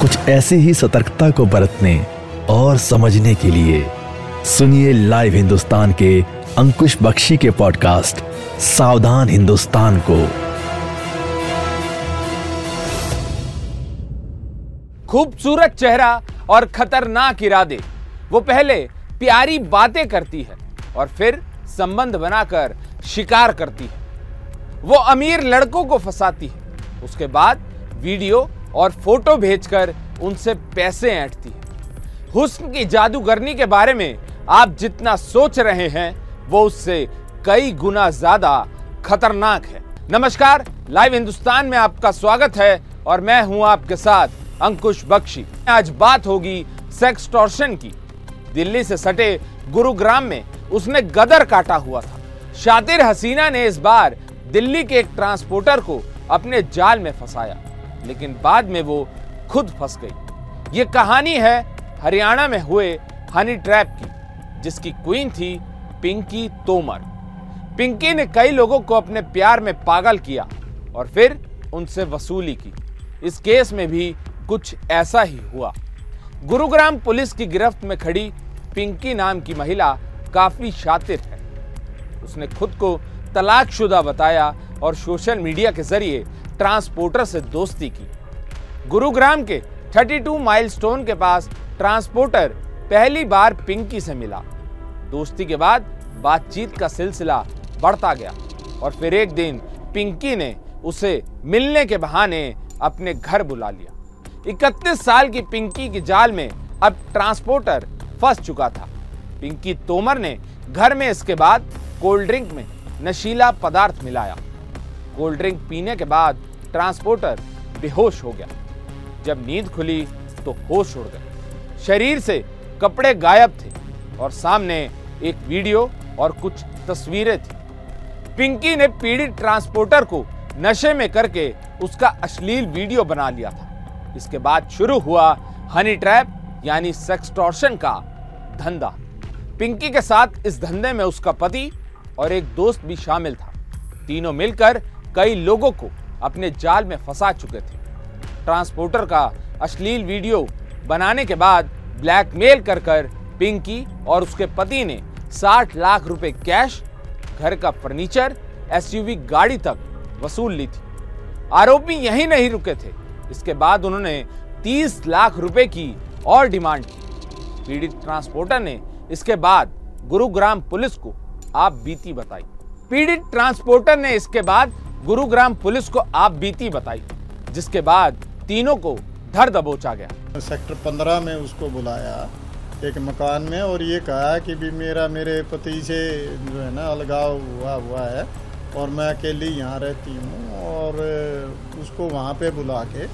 कुछ ऐसी ही सतर्कता को बरतने और समझने के लिए सुनिए लाइव हिंदुस्तान के अंकुश बख्शी के पॉडकास्ट, सावधान हिंदुस्तान को। खूबसूरत चेहरा और खतरनाक इरादे। वो पहले प्यारी बातें करती है और फिर संबंध बनाकर शिकार करती है। वो अमीर लड़कों को फंसाती है। उसके बाद वीडियो और फ़ोटो भेजकर उनसे पैसे ऐंठती है। हुस्न की जादूगरनी के बारे में आप जितना सोच रहे हैं, वो उससे कई गुना ज़्यादा खतरनाक है। नमस्कार, लाइव हिंदुस्तान में आपका स्वागत है और मैं हूँ आपके साथ अंकुश बख्शी। आज बात होगी सेक्स टॉर्शन की। दिल्ली से सटे गुरुग्राम में उसने गदर काटा हुआ था। शातिर हसीना ने इस बार दिल्ली के एक ट्रांसपोर्टर को अपने जाल में फंसाया। लेकिन बाद में वो खुद फंस गई। ये कहानी है हरियाणा में हुए हनी ट्रैप की, जिसकी क्वीन थी पिंकी तोमर। पिंकी ने कई लोगों को अपने प्यार में पागल किया और फिर उनसे वसूली की। इस केस में भी कुछ ऐसा ही हुआ। गुरुग्राम पुलिस की गिरफ्त में खड़ी पिंकी नाम की महिला काफ़ी शातिर है। उसने खुद को तलाकशुदा बताया और सोशल मीडिया के ज़रिए ट्रांसपोर्टर से दोस्ती की। गुरुग्राम के 32 माइलस्टोन के पास ट्रांसपोर्टर पहली बार पिंकी से मिला। दोस्ती के बाद बातचीत का सिलसिला बढ़ता गया और फिर एक दिन पिंकी ने उसे मिलने के बहाने अपने घर बुला लिया। 31 साल की पिंकी की जाल में अब ट्रांसपोर्टर फंस चुका था। पिंकी तोमर ने घर में इसके बाद कोल्ड ड्रिंक में नशीला पदार्थ मिलाया। कोल्ड ड्रिंक पीने के बाद ट्रांसपोर्टर बेहोश हो गया। जब नींद खुली तो होश उड़ गए शरीर से कपड़े गायब थे और सामने एक वीडियो और कुछ तस्वीरें थी। पिंकी ने पीड़ित ट्रांसपोर्टर को नशे में करके उसका अश्लील वीडियो बना लिया था। इसके बाद शुरू हुआ हनी ट्रैप, यानी सेक्सटॉर्शन का धंधा। पिंकी के साथ इस धंधे में उसका पति और एक दोस्त भी शामिल था। तीनों मिलकर कई लोगों को अपने जाल में फंसा चुके थे। ट्रांसपोर्टर का अश्लील वीडियो बनाने के बाद ब्लैकमेल कर कर पिंकी और उसके पति ने 60 लाख रुपए कैश, घर का फर्नीचर, एसयूवी गाड़ी तक वसूल ली थी। आरोपी यही नहीं रुके थे। इसके बाद उन्होंने 30 लाख रुपए की और डिमांड की। पीड़ित ट्रांसपोर्टर ने इसके बाद गुरुग्राम पुलिस को आप बीती बताई। पीड़ित ट्रांसपोर्टर ने इसके बाद गुरुग्राम पुलिस को आप बीती बताई, जिसके बाद तीनों को धर दबोचा गया। सेक्टर पंद्रह में उसको बुलाया, एक मकान में, और ये कहा कि भी मेरा, मेरे पति से जो है ना, अलगाव हुआ हुआ है, और मैं अकेली यहाँ रहती हूँ, और उसको वहाँ पे बुला के,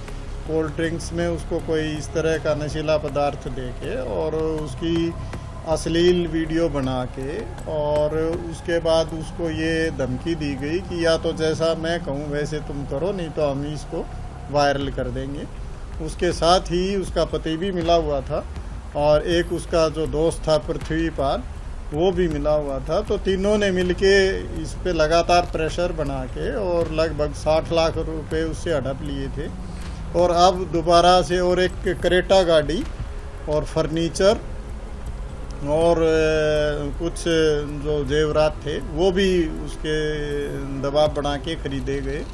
कोल्ड ड्रिंक्स में उसको कोई इस तरह का नशीला पदार्थ दे के, और उसकी अश्लील वीडियो बना के और उसके बाद उसको ये धमकी दी गई कि या तो जैसा मैं कहूँ, वैसे तुम करो, नहीं तो हम इसको वायरल कर देंगे। उसके साथ ही उसका पति भी मिला हुआ था और एक उसका जो दोस्त था पृथ्वी पाल वो भी मिला हुआ था। तो तीनों ने मिलके इस पे लगातार प्रेशर बना के और लगभग साठ लाख रुपए उससे हड़प लिए थे। और अब दोबारा से और एक करेटा गाड़ी और फर्नीचर और कुछ, जो जेवरात थे, वो भी उसके दबाव बना के खरीदे गए।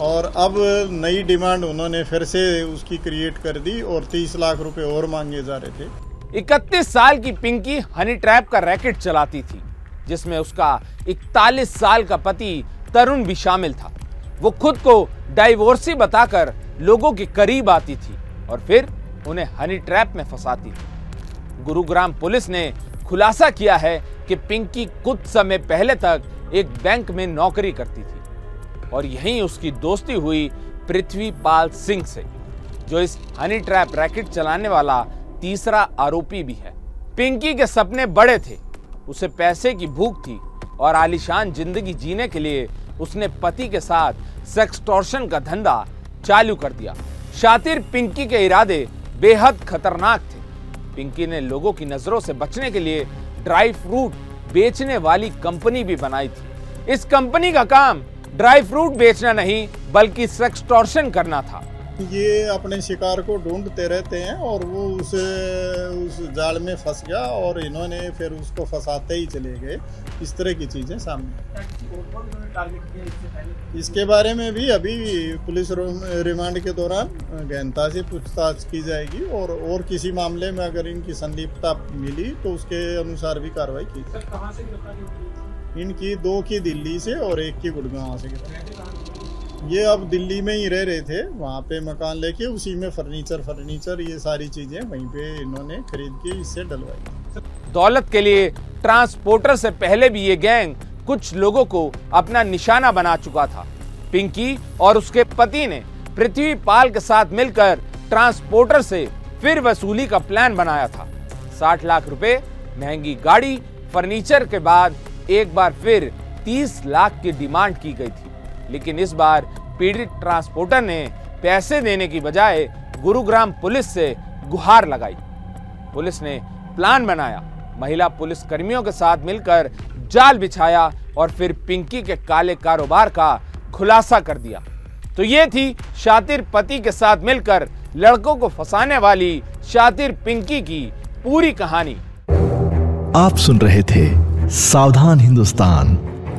और अब नई डिमांड उन्होंने फिर से उसकी क्रिएट कर दी और 30 लाख रुपए और मांगे जा रहे थे। 31 साल की पिंकी हनी ट्रैप का रैकेट चलाती थी, जिसमें उसका 41 साल का पति तरुण भी शामिल था। वो खुद को डाइवोर्सी बताकर लोगों के करीब आती थी और फिर उन्हें हनी ट्रैप में फंसाती थी। गुरुग्राम पुलिस ने खुलासा किया है कि पिंकी कुछ समय पहले तक एक बैंक में नौकरी करती थी और यहीं उसकी दोस्ती हुई पृथ्वी पाल सिंह से, जो इस हनी ट्रैप रैकेट चलाने वाला तीसरा आरोपी भी है। पिंकी के सपने बड़े थे। उसे पैसे की भूख थी और आलिशान ज़िंदगी जीने के लिए उसने पति के साथ सेक्सटॉर्शन का धंधा चालू कर दिया। शातिर पिंकी के इरादे बेहद खतरनाक पिंकी ने लोगों की नज़रों से बचने के लिए ड्राई फ्रूट बेचने वाली कंपनी भी बनाई थी। इस कंपनी का काम ड्राई फ्रूट बेचना नहीं, बल्कि सेक्सटॉर्शन करना था। ये अपने शिकार को ढूंढते रहते हैं और वो उस उस जाल में फंस गया और इन्होंने फिर उसको फंसाते ही चले गए। इस तरह की चीज़ें सामने। इसके बारे में भी अभी पुलिस रिमांड के दौरान गहनता से पूछताछ की जाएगी और और किसी मामले में अगर इनकी संलिप्तता मिली तो उसके अनुसार भी कार्रवाई की जाएगी। इनकी दो की दिल्ली से और एक की गुड़गांव से। ये अब दिल्ली में ही रह रहे थे, वहाँ पे मकान लेके उसी में फर्नीचर फर्नीचर ये सारी चीज़ें वहीं पे इन्होंने खरीद के इससे डलवाई। दौलत के लिए ट्रांसपोर्टर से पहले भी ये गैंग कुछ लोगों को अपना निशाना बना चुका था। पिंकी और उसके पति ने पृथ्वी पाल के साथ मिलकर ट्रांसपोर्टर से फिर वसूली का प्लान बनाया था। साठ लाख रुपए, महँगी गाड़ी फर्नीचर के बाद एक बार फिर तीस लाख की डिमांड की गई थी। लेकिन इस बार पीड़ित ट्रांसपोर्टर ने पैसे देने की बजाय गुरुग्राम पुलिस से गुहार लगाई। पुलिस ने प्लान बनाया। महिला पुलिस कर्मियों के साथ मिलकर जाल बिछाया और फिर पिंकी के काले कारोबार का खुलासा कर दिया। तो ये थी शातिर पति के साथ मिलकर लड़कों को फंसाने वाली शातिर पिंकी की पूरी कहानी। आप सुन रहे थे सावधान हिंदुस्तान।